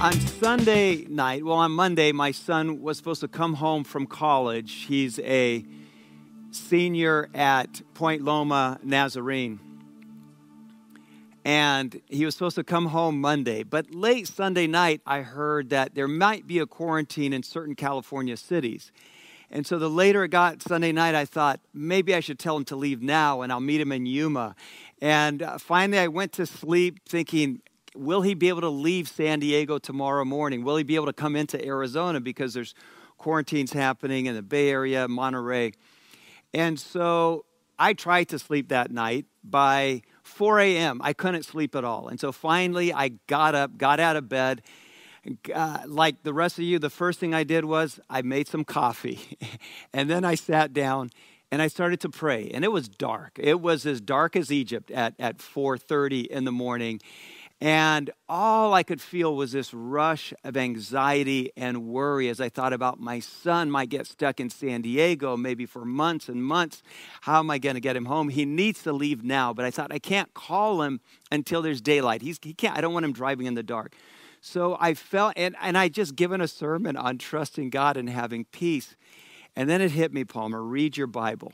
On Sunday night, well, on Monday, my son was supposed to come home from college. He's a senior at Point Loma Nazarene. And he was supposed to come home Monday. But late Sunday night, I heard that there might be a quarantine in certain California cities. And so the later it got Sunday night, I thought maybe I should tell him to leave now and I'll meet him in Yuma. And uh, finally, I went to sleep thinking, will he be able to leave San Diego tomorrow morning? Will he be able to come into Arizona because there's quarantines happening in the Bay Area, Monterey? And so I tried to sleep that night. By 4 a.m., I couldn't sleep at all. And so finally, I got up, got out of bed. Uh, like the rest of you, the first thing I did was I made some coffee. and then I sat down and I started to pray. And it was dark. It was as dark as Egypt at, at 4.30 in the morning. And all I could feel was this rush of anxiety and worry as I thought about my son might get stuck in San Diego maybe for months and months. How am I going to get him home? He needs to leave now, but I thought I can't call him until there's daylight. He's, he can't, I don't want him driving in the dark. So I felt, and, and I just given a sermon on trusting God and having peace. And then it hit me, Palmer, read your Bible.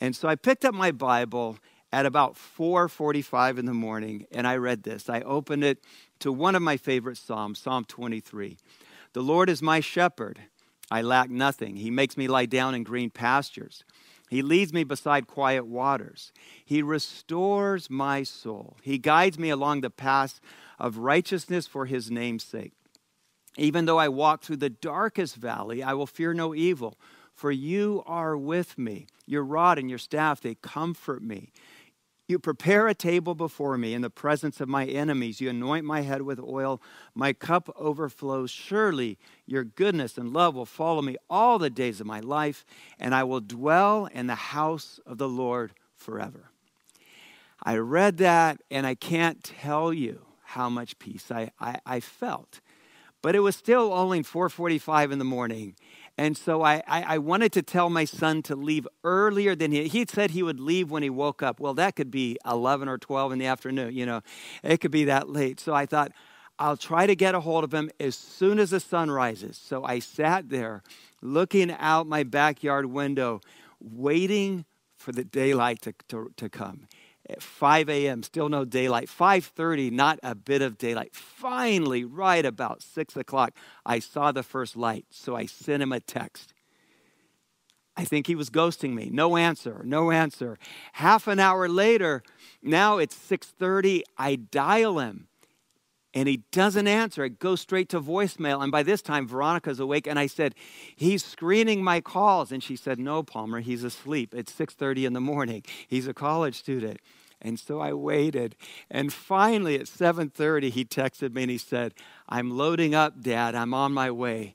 And so I picked up my Bible at about 4:45 in the morning and I read this. I opened it to one of my favorite psalms, Psalm 23. The Lord is my shepherd. I lack nothing. He makes me lie down in green pastures. He leads me beside quiet waters. He restores my soul. He guides me along the path of righteousness for his name's sake. Even though I walk through the darkest valley, I will fear no evil, for you are with me. Your rod and your staff, they comfort me. You prepare a table before me in the presence of my enemies. You anoint my head with oil. My cup overflows. Surely your goodness and love will follow me all the days of my life, and I will dwell in the house of the Lord forever. I read that, and I can't tell you how much peace I, I, I felt. But it was still only 4:45 in the morning, and so I, I, I, wanted to tell my son to leave earlier than he, he said he would leave when he woke up. Well, that could be 11 or 12 in the afternoon, you know, it could be that late. So I thought, I'll try to get a hold of him as soon as the sun rises. So I sat there looking out my backyard window, waiting for the daylight to, to, to come. At 5 a.m., still no daylight. 5:30, not a bit of daylight. Finally, right about six o'clock, I saw the first light. So I sent him a text. I think he was ghosting me. No answer, no answer. Half an hour later, now it's 6:30. I dial him and he doesn't answer. It goes straight to voicemail. And by this time, Veronica's awake, and I said, "He's screening my calls." And she said, "No, Palmer, he's asleep. It's 6:30 in the morning. He's a college student." And so I waited. And finally at 7:30 he texted me and he said, "I'm loading up, Dad. I'm on my way."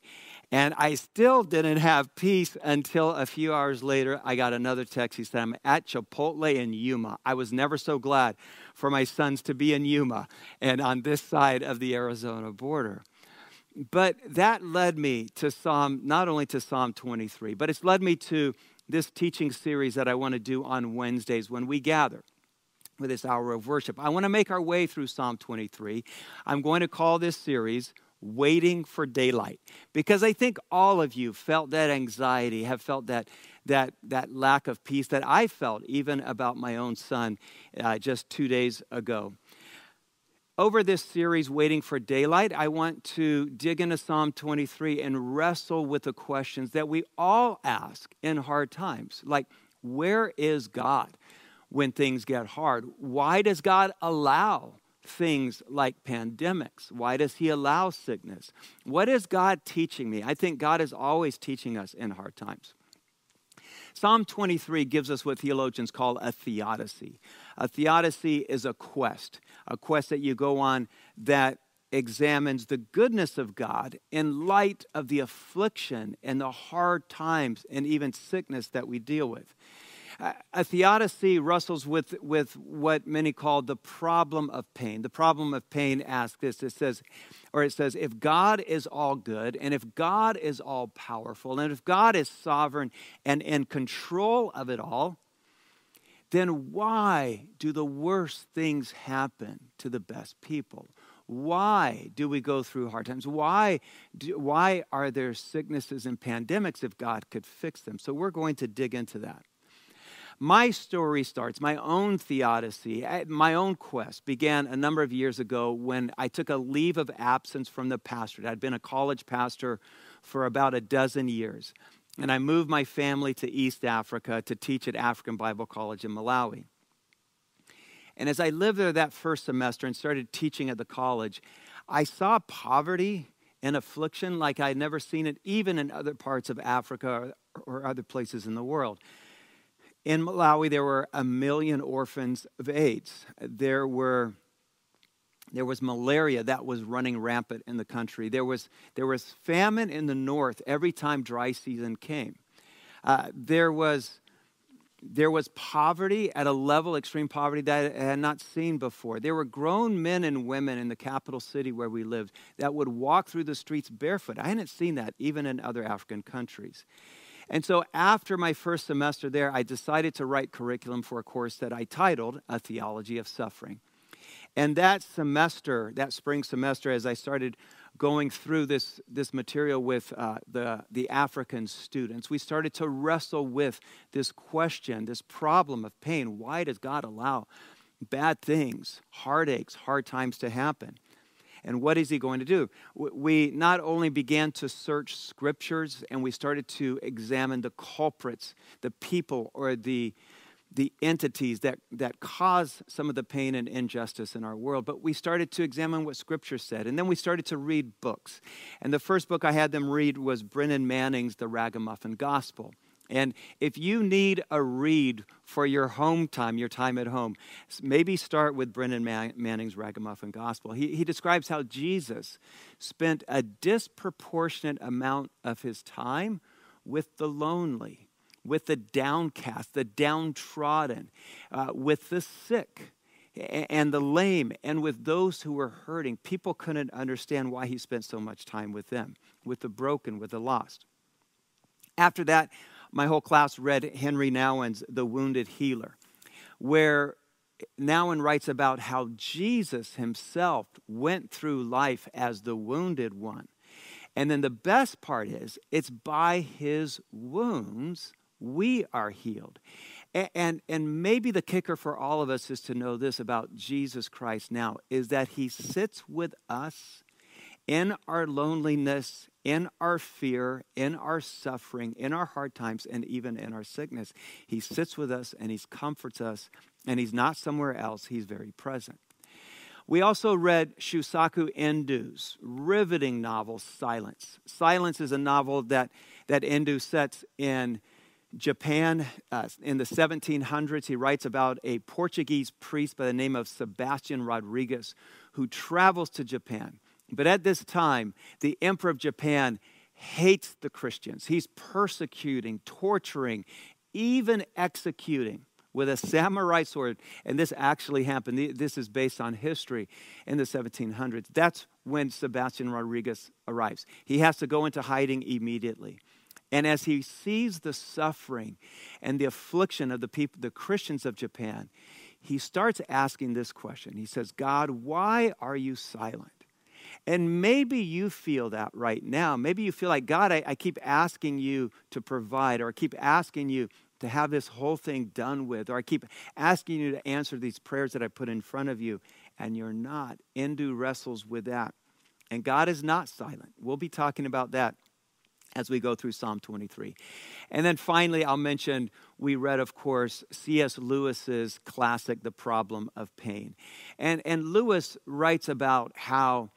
And I still didn't have peace until a few hours later I got another text. He said, I'm at Chipotle in Yuma. I was never so glad for my sons to be in Yuma and on this side of the Arizona border. But that led me to Psalm, not only to Psalm 23, but it's led me to this teaching series that I want to do on Wednesdays when we gather with this hour of worship. I want to make our way through Psalm 23. I'm going to call this series Waiting for Daylight because I think all of you felt that anxiety, have felt that, that, that lack of peace that I felt even about my own son uh, just two days ago. Over this series, Waiting for Daylight, I want to dig into Psalm 23 and wrestle with the questions that we all ask in hard times, like, where is God? when things get hard. Why does God allow things like pandemics? Why does He allow sickness? What is God teaching me? I think God is always teaching us in hard times. Psalm 23 gives us what theologians call a theodicy. A theodicy is a quest, a quest that you go on that examines the goodness of God in light of the affliction and the hard times and even sickness that we deal with. A theodicy wrestles with, with what many call the problem of pain. The problem of pain asks this it says, or it says, if God is all good, and if God is all powerful, and if God is sovereign and in control of it all, then why do the worst things happen to the best people? Why do we go through hard times? Why, do, why are there sicknesses and pandemics if God could fix them? So we're going to dig into that. My story starts, my own theodicy, eh, my own quest began a number of years ago when I took a leave of absence from the pastorate. I'd been a college pastor for about a dozen years, and I moved my family to East Africa to teach at African Bible College in Malawi. And as I lived there that first semester and started teaching at the college, I saw poverty and affliction like I'd never seen it, even in other parts of Africa or other places in the world. In Malawi, there were a million orphans of AIDS. There were there was malaria that was running rampant in the country. There was, there was famine in the north every time dry season came. Uh, there, was, there was poverty at a level, extreme poverty, that I had not seen before. There were grown men and women in the capital city where we lived that would walk through the streets barefoot. I hadn't seen that even in other African countries. And so after my first semester there, I decided to write curriculum for a course that I titled A Theology of Suffering. And that semester, that spring semester, as I started going through this, this material with uh, the, the African students, we started to wrestle with this question, this problem of pain. Why does God allow bad things, heartaches, hard times to happen? And what is he going to do? We not only began to search scriptures and we started to examine the culprits, the people or the, the entities that, that cause some of the pain and injustice in our world, but we started to examine what Scripture said. And then we started to read books. And the first book I had them read was Brennan Manning's The Ragamuffin Gospel. And if you need a read for your home time, your time at home, maybe start with Brennan Manning's Ragamuffin Gospel. He, he describes how Jesus spent a disproportionate amount of his time with the lonely, with the downcast, the downtrodden, uh, with the sick and the lame, and with those who were hurting. People couldn't understand why he spent so much time with them, with the broken, with the lost. After that, my whole class read Henri Nouwen's The Wounded Healer, where Nouwen writes about how Jesus himself went through life as the wounded one. And then the best part is, it's by his wounds we are healed. And, and, and maybe the kicker for all of us is to know this about Jesus Christ now is that he sits with us in our loneliness, in our fear, in our suffering, in our hard times, and even in our sickness. He sits with us and He comforts us, and He's not somewhere else, He's very present. We also read Shusaku Endo's riveting novel, Silence. Silence is a novel that, that Endu sets in Japan uh, in the 1700s. He writes about a Portuguese priest by the name of Sebastian Rodrigues who travels to Japan but at this time, the emperor of Japan hates the Christians. He's persecuting, torturing, even executing with a samurai sword. And this actually happened. This is based on history in the 1700s. That's when Sebastian Rodriguez arrives. He has to go into hiding immediately. And as he sees the suffering and the affliction of the people, the Christians of Japan, he starts asking this question. He says, God, why are you silent? And maybe you feel that right now. Maybe you feel like, God, I, I keep asking you to provide, or I keep asking you to have this whole thing done with, or I keep asking you to answer these prayers that I put in front of you, and you're not. Endo wrestles with that. And God is not silent. We'll be talking about that as we go through Psalm 23. And then finally, I'll mention we read, of course, C.S. Lewis's classic, The Problem of Pain. And, and Lewis writes about how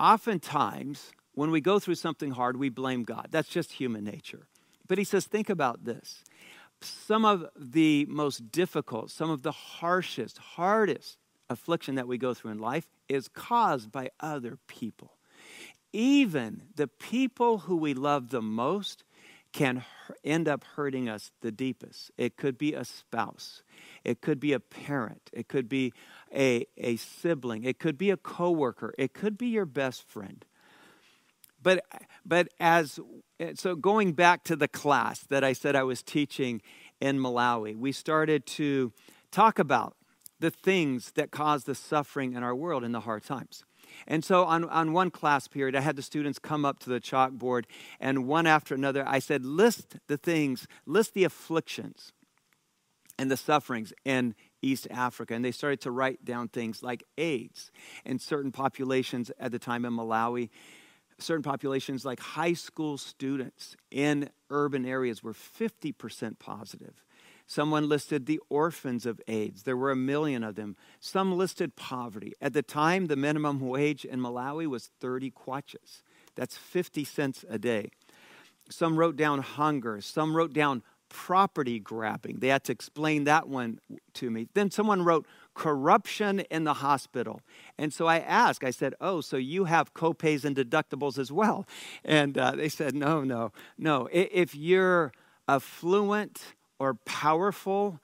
oftentimes, when we go through something hard, we blame God. That's just human nature. But he says, think about this. Some of the most difficult, some of the harshest, hardest affliction that we go through in life is caused by other people. Even the people who we love the most can end up hurting us the deepest. It could be a spouse, it could be a parent, it could be a, a sibling, it could be a coworker, it could be your best friend. But, but as so going back to the class that I said I was teaching in Malawi, we started to talk about the things that cause the suffering in our world in the hard times. And so on, on one class period, I had the students come up to the chalkboard, and one after another, I said, list the things, list the afflictions and the sufferings in East Africa. And they started to write down things like AIDS in certain populations at the time in Malawi. Certain populations, like high school students in urban areas, were 50% positive. Someone listed the orphans of AIDS. There were a million of them. Some listed poverty. At the time, the minimum wage in Malawi was 30 kwachas. That's 50 cents a day. Some wrote down hunger. Some wrote down property grabbing. They had to explain that one to me. Then someone wrote corruption in the hospital. And so I asked, I said, Oh, so you have copays and deductibles as well? And uh, they said, No, no, no. If you're affluent, or powerful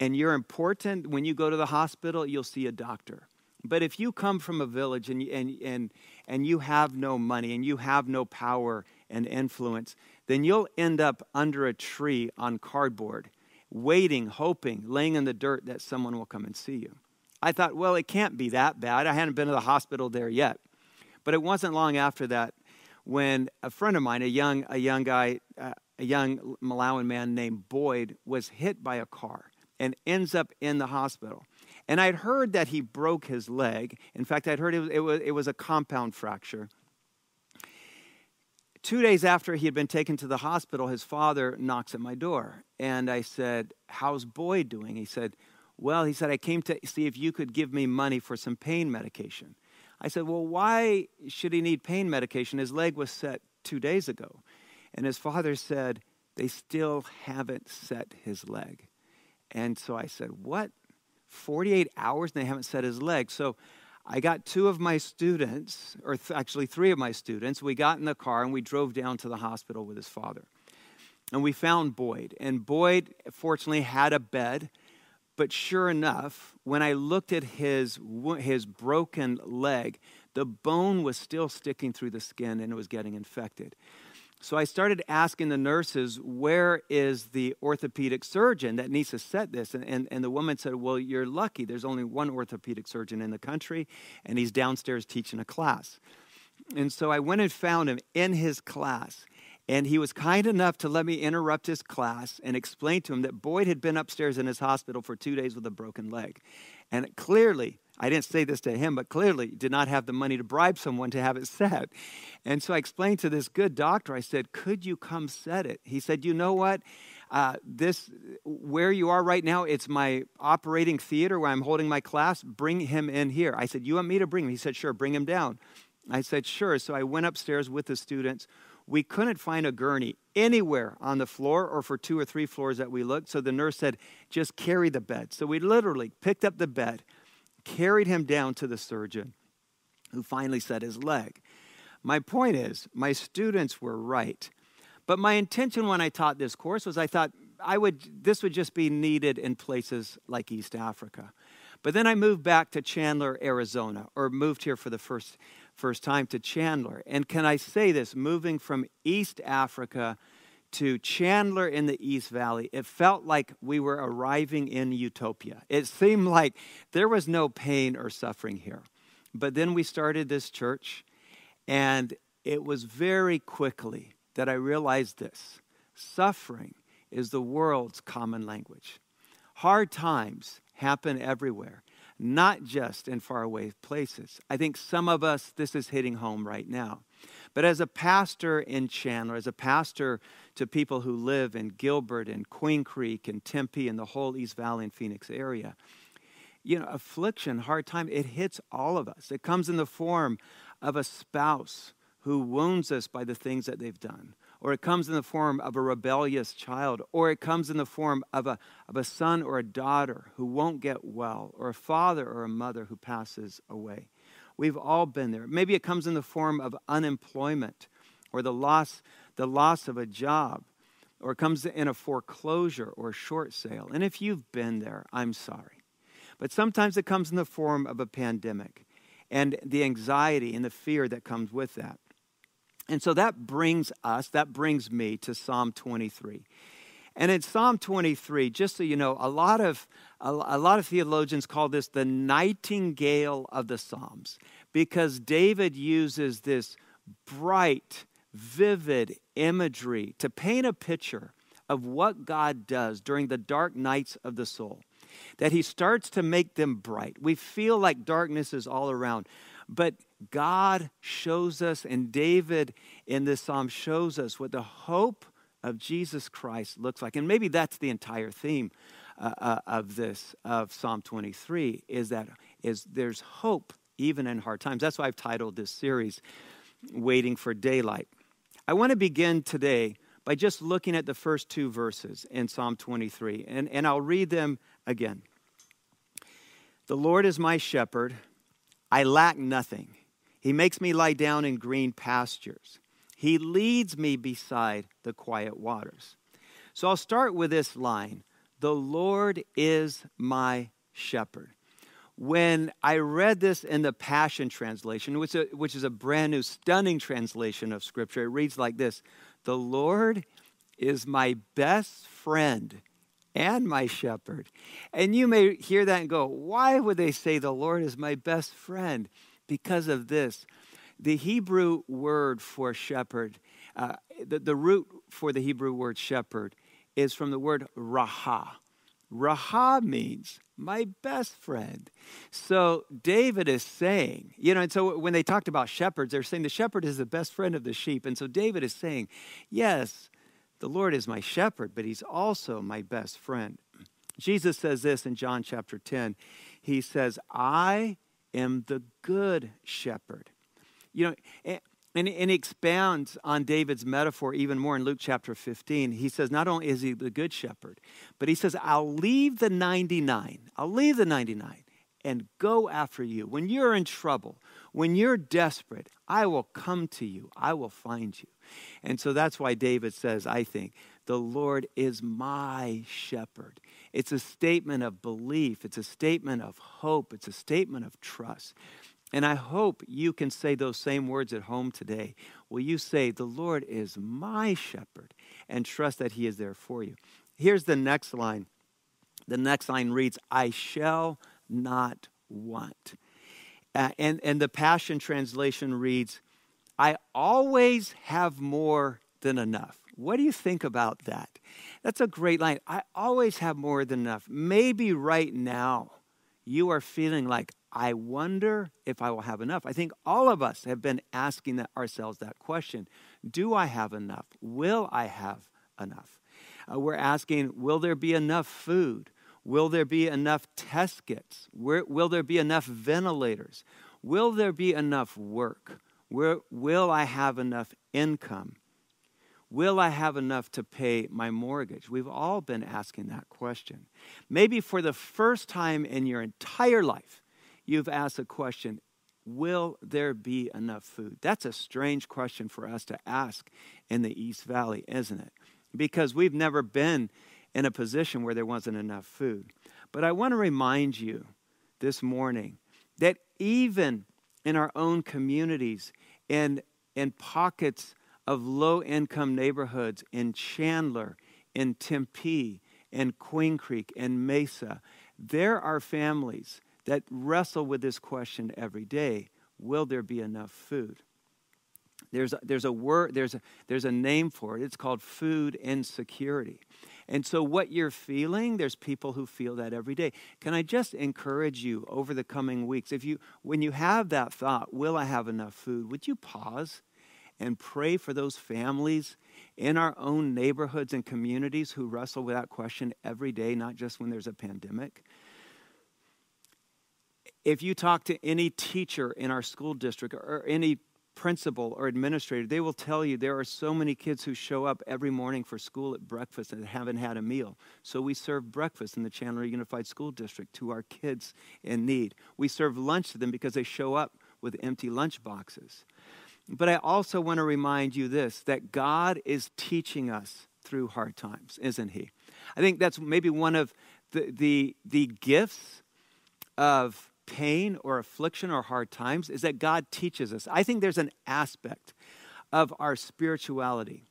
and you're important, when you go to the hospital, you'll see a doctor. But if you come from a village and, and, and, and you have no money and you have no power and influence, then you'll end up under a tree on cardboard, waiting, hoping, laying in the dirt that someone will come and see you. I thought, well, it can't be that bad. I hadn't been to the hospital there yet. But it wasn't long after that when a friend of mine, a young, a young guy, uh, a young Malawian man named Boyd was hit by a car and ends up in the hospital. And I'd heard that he broke his leg. In fact, I'd heard it was, it was, it was a compound fracture. Two days after he had been taken to the hospital, his father knocks at my door. And I said, How's Boyd doing? He said, Well, he said, I came to see if you could give me money for some pain medication. I said, Well, why should he need pain medication? His leg was set two days ago. And his father said, They still haven't set his leg. And so I said, What? 48 hours and they haven't set his leg. So I got two of my students, or th- actually three of my students. We got in the car and we drove down to the hospital with his father. And we found Boyd. And Boyd, fortunately, had a bed. But sure enough, when I looked at his, his broken leg, the bone was still sticking through the skin and it was getting infected. So I started asking the nurses, where is the orthopedic surgeon that needs to set this? And, and, and, the woman said, Well, you're lucky. There's only one orthopedic surgeon in the country, and he's downstairs teaching a class. And so I went and found him in his class. And he was kind enough to let me interrupt his class and explain to him that Boyd had been upstairs in his hospital for two days with a broken leg. And clearly, I didn't say this to him, but clearly did not have the money to bribe someone to have it set. And so I explained to this good doctor, I said, Could you come set it? He said, You know what? Uh, this, where you are right now, it's my operating theater where I'm holding my class. Bring him in here. I said, You want me to bring him? He said, Sure, bring him down. I said, Sure. So I went upstairs with the students. We couldn't find a gurney anywhere on the floor or for two or three floors that we looked. So the nurse said, Just carry the bed. So we literally picked up the bed carried him down to the surgeon, who finally set his leg. My point is, my students were right. But my intention when I taught this course was I thought I would this would just be needed in places like East Africa. But then I moved back to Chandler, Arizona, or moved here for the first first time to Chandler. And can I say this, moving from East Africa to Chandler in the East Valley, it felt like we were arriving in utopia. It seemed like there was no pain or suffering here. But then we started this church, and it was very quickly that I realized this suffering is the world's common language. Hard times happen everywhere, not just in faraway places. I think some of us, this is hitting home right now. But as a pastor in Chandler, as a pastor to people who live in Gilbert and Queen Creek and Tempe and the whole East Valley and Phoenix area, you know, affliction, hard time, it hits all of us. It comes in the form of a spouse who wounds us by the things that they've done, or it comes in the form of a rebellious child, or it comes in the form of a, of a son or a daughter who won't get well, or a father or a mother who passes away. We've all been there. Maybe it comes in the form of unemployment or the loss, the loss of a job or it comes in a foreclosure or short sale. And if you've been there, I'm sorry. But sometimes it comes in the form of a pandemic and the anxiety and the fear that comes with that. And so that brings us, that brings me to Psalm 23. And in Psalm 23, just so you know, a lot of a, a, lot of theologians call this the nightingale of the Psalms because David uses this bright, vivid imagery to paint a picture of what God does during the dark nights of the soul. That he starts to make them bright. We feel like darkness is all around, but God shows us, and David in this psalm shows us what the hope of Jesus Christ looks like. And maybe that's the entire theme uh, uh, of this, of Psalm 23, is that is there's hope even in hard times. That's why I've titled this series, Waiting for Daylight. I want to begin today by just looking at the first two verses in Psalm 23, and, and I'll read them again. The Lord is my shepherd, I lack nothing. He makes me lie down in green pastures. He leads me beside the quiet waters. So I'll start with this line The Lord is my shepherd. When I read this in the Passion Translation, which, which is a brand new, stunning translation of Scripture, it reads like this The Lord is my best friend and my shepherd. And you may hear that and go, Why would they say the Lord is my best friend? Because of this. The Hebrew word for shepherd, uh, the, the root for the Hebrew word shepherd is from the word raha. Raha means my best friend. So David is saying, you know, and so when they talked about shepherds, they're saying the shepherd is the best friend of the sheep. And so David is saying, yes, the Lord is my shepherd, but he's also my best friend. Jesus says this in John chapter 10. He says, I am the good shepherd. You know, and, and expounds on David's metaphor even more in Luke chapter 15. He says, not only is he the good shepherd, but he says, I'll leave the 99, I'll leave the 99 and go after you. When you're in trouble, when you're desperate, I will come to you, I will find you. And so that's why David says, I think, the Lord is my shepherd. It's a statement of belief, it's a statement of hope, it's a statement of trust. And I hope you can say those same words at home today. Will you say, The Lord is my shepherd, and trust that He is there for you? Here's the next line. The next line reads, I shall not want. Uh, and, and the Passion Translation reads, I always have more than enough. What do you think about that? That's a great line. I always have more than enough. Maybe right now you are feeling like, I wonder if I will have enough. I think all of us have been asking that, ourselves that question Do I have enough? Will I have enough? Uh, we're asking Will there be enough food? Will there be enough test kits? Where, will there be enough ventilators? Will there be enough work? Where, will I have enough income? Will I have enough to pay my mortgage? We've all been asking that question. Maybe for the first time in your entire life, you've asked a question Will there be enough food? That's a strange question for us to ask in the East Valley, isn't it? Because we've never been in a position where there wasn't enough food. But I want to remind you this morning that even in our own communities, and in pockets of low income neighborhoods in Chandler, in Tempe, in Queen Creek, in Mesa, there are families that wrestle with this question every day will there be enough food? There's a, there's a word, there's a, there's a name for it. It's called food insecurity. And so, what you're feeling, there's people who feel that every day. Can I just encourage you over the coming weeks? If you, when you have that thought, will I have enough food? Would you pause and pray for those families in our own neighborhoods and communities who wrestle with that question every day, not just when there's a pandemic? If you talk to any teacher in our school district or any principal or administrator, they will tell you there are so many kids who show up every morning for school at breakfast and haven't had a meal. So we serve breakfast in the Chandler Unified School District to our kids in need. We serve lunch to them because they show up with empty lunch boxes. But I also want to remind you this that God is teaching us through hard times, isn't he? I think that's maybe one of the, the, the gifts of pain or affliction or hard times is that God teaches us. I think there's an aspect of our spirituality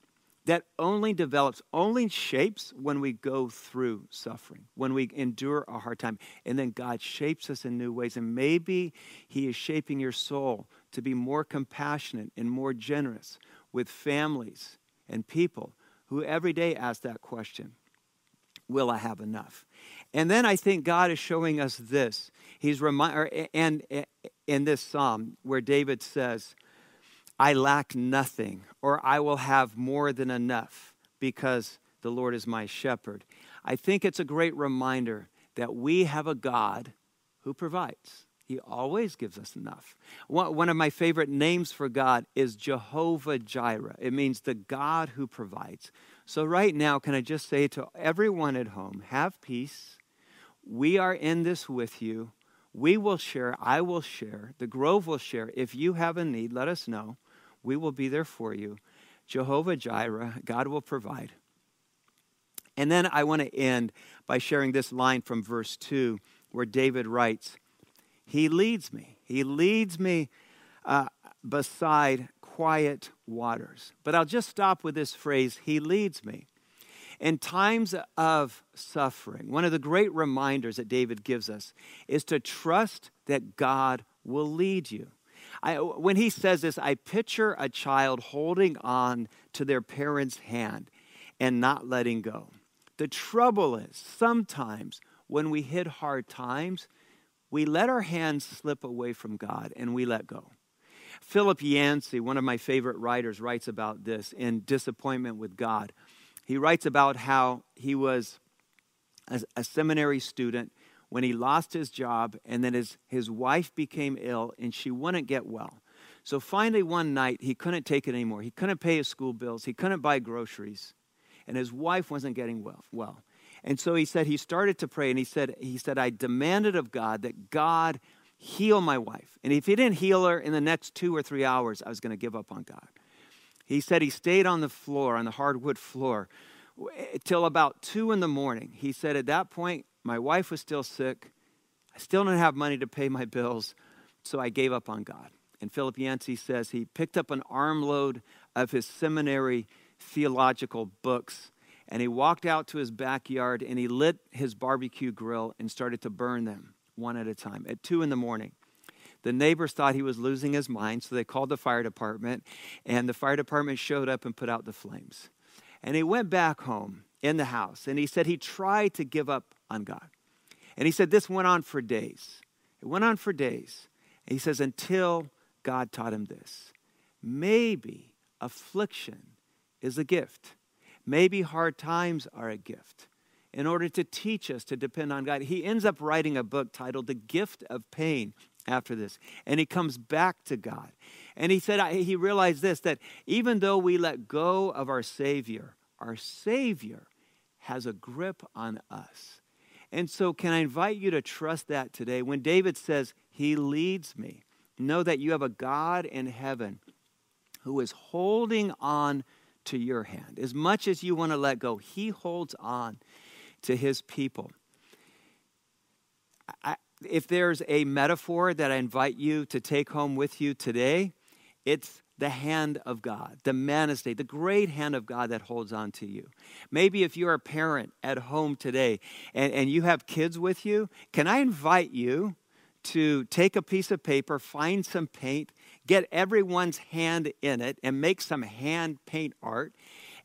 that only develops, only shapes when we go through suffering, when we endure a hard time. And then God shapes us in new ways. And maybe He is shaping your soul to be more compassionate and more generous with families and people who every day ask that question Will I have enough? And then I think God is showing us this. He's remind, and in this psalm where David says, I lack nothing, or I will have more than enough because the Lord is my shepherd. I think it's a great reminder that we have a God who provides. He always gives us enough. One of my favorite names for God is Jehovah Jireh. It means the God who provides. So, right now, can I just say to everyone at home, have peace. We are in this with you. We will share. I will share. The Grove will share. If you have a need, let us know. We will be there for you. Jehovah Jireh, God will provide. And then I want to end by sharing this line from verse 2 where David writes, He leads me. He leads me uh, beside quiet waters. But I'll just stop with this phrase, He leads me. In times of suffering, one of the great reminders that David gives us is to trust that God will lead you. I, when he says this, I picture a child holding on to their parent's hand and not letting go. The trouble is, sometimes when we hit hard times, we let our hands slip away from God and we let go. Philip Yancey, one of my favorite writers, writes about this in Disappointment with God. He writes about how he was a, a seminary student when he lost his job and then his, his wife became ill and she wouldn't get well. So finally, one night, he couldn't take it anymore. He couldn't pay his school bills, he couldn't buy groceries, and his wife wasn't getting well. well. And so he said he started to pray and he said, he said, I demanded of God that God heal my wife. And if he didn't heal her in the next two or three hours, I was going to give up on God. He said he stayed on the floor, on the hardwood floor, eh, till about two in the morning. He said at that point, my wife was still sick. I still didn't have money to pay my bills, so I gave up on God. And Philip Yancey says he picked up an armload of his seminary theological books and he walked out to his backyard and he lit his barbecue grill and started to burn them one at a time at two in the morning. The neighbors thought he was losing his mind, so they called the fire department, and the fire department showed up and put out the flames. And he went back home in the house, and he said he tried to give up on God. And he said this went on for days. It went on for days. And he says, until God taught him this. Maybe affliction is a gift. Maybe hard times are a gift in order to teach us to depend on God. He ends up writing a book titled The Gift of Pain after this. And he comes back to God. And he said, he realized this that even though we let go of our Savior, our Savior has a grip on us. And so, can I invite you to trust that today? When David says, He leads me, know that you have a God in heaven who is holding on to your hand. As much as you want to let go, He holds on to His people. I, if there's a metaphor that I invite you to take home with you today, it's the hand of God, the manus Dei, the great hand of God that holds on to you. Maybe if you're a parent at home today and, and you have kids with you, can I invite you to take a piece of paper, find some paint, get everyone's hand in it, and make some hand paint art,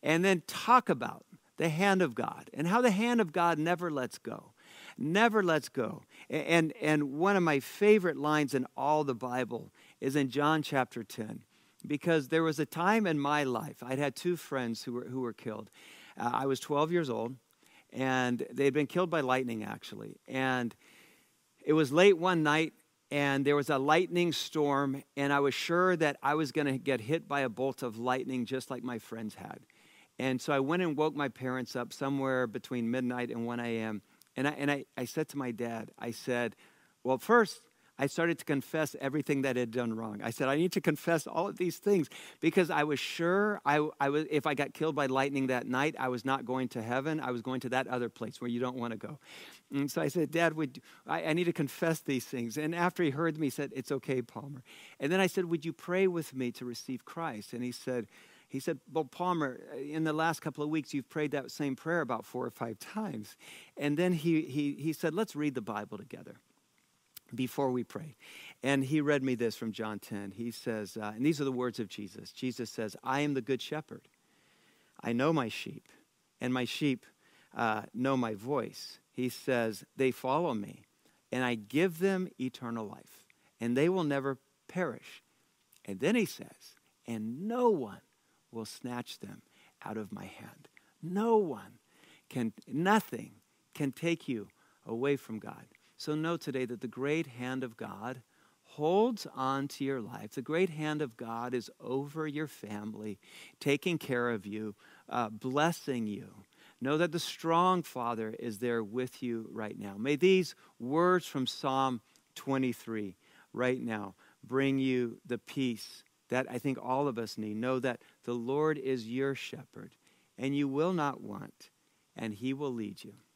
and then talk about the hand of God and how the hand of God never lets go. Never lets go. And, and one of my favorite lines in all the Bible is in John chapter 10 because there was a time in my life, I'd had two friends who were, who were killed. Uh, I was 12 years old, and they'd been killed by lightning, actually. And it was late one night, and there was a lightning storm, and I was sure that I was going to get hit by a bolt of lightning just like my friends had. And so I went and woke my parents up somewhere between midnight and 1 a.m. And I, and I, I said to my dad, I said, well, first, I started to confess everything that I had done wrong. I said, I need to confess all of these things because I was sure I, I was, if I got killed by lightning that night, I was not going to heaven. I was going to that other place where you don't want to go. And so I said, Dad, would, I, I need to confess these things. And after he heard me, he said, It's okay, Palmer. And then I said, Would you pray with me to receive Christ? And he said, he said, Well, Palmer, in the last couple of weeks, you've prayed that same prayer about four or five times. And then he, he, he said, Let's read the Bible together before we pray. And he read me this from John 10. He says, uh, and these are the words of Jesus Jesus says, I am the good shepherd. I know my sheep, and my sheep uh, know my voice. He says, They follow me, and I give them eternal life, and they will never perish. And then he says, And no one will snatch them out of my hand. No one can, nothing can take you away from God. So know today that the great hand of God holds on to your life. The great hand of God is over your family, taking care of you, uh, blessing you. Know that the strong Father is there with you right now. May these words from Psalm 23 right now bring you the peace that I think all of us need. Know that the Lord is your shepherd, and you will not want, and he will lead you.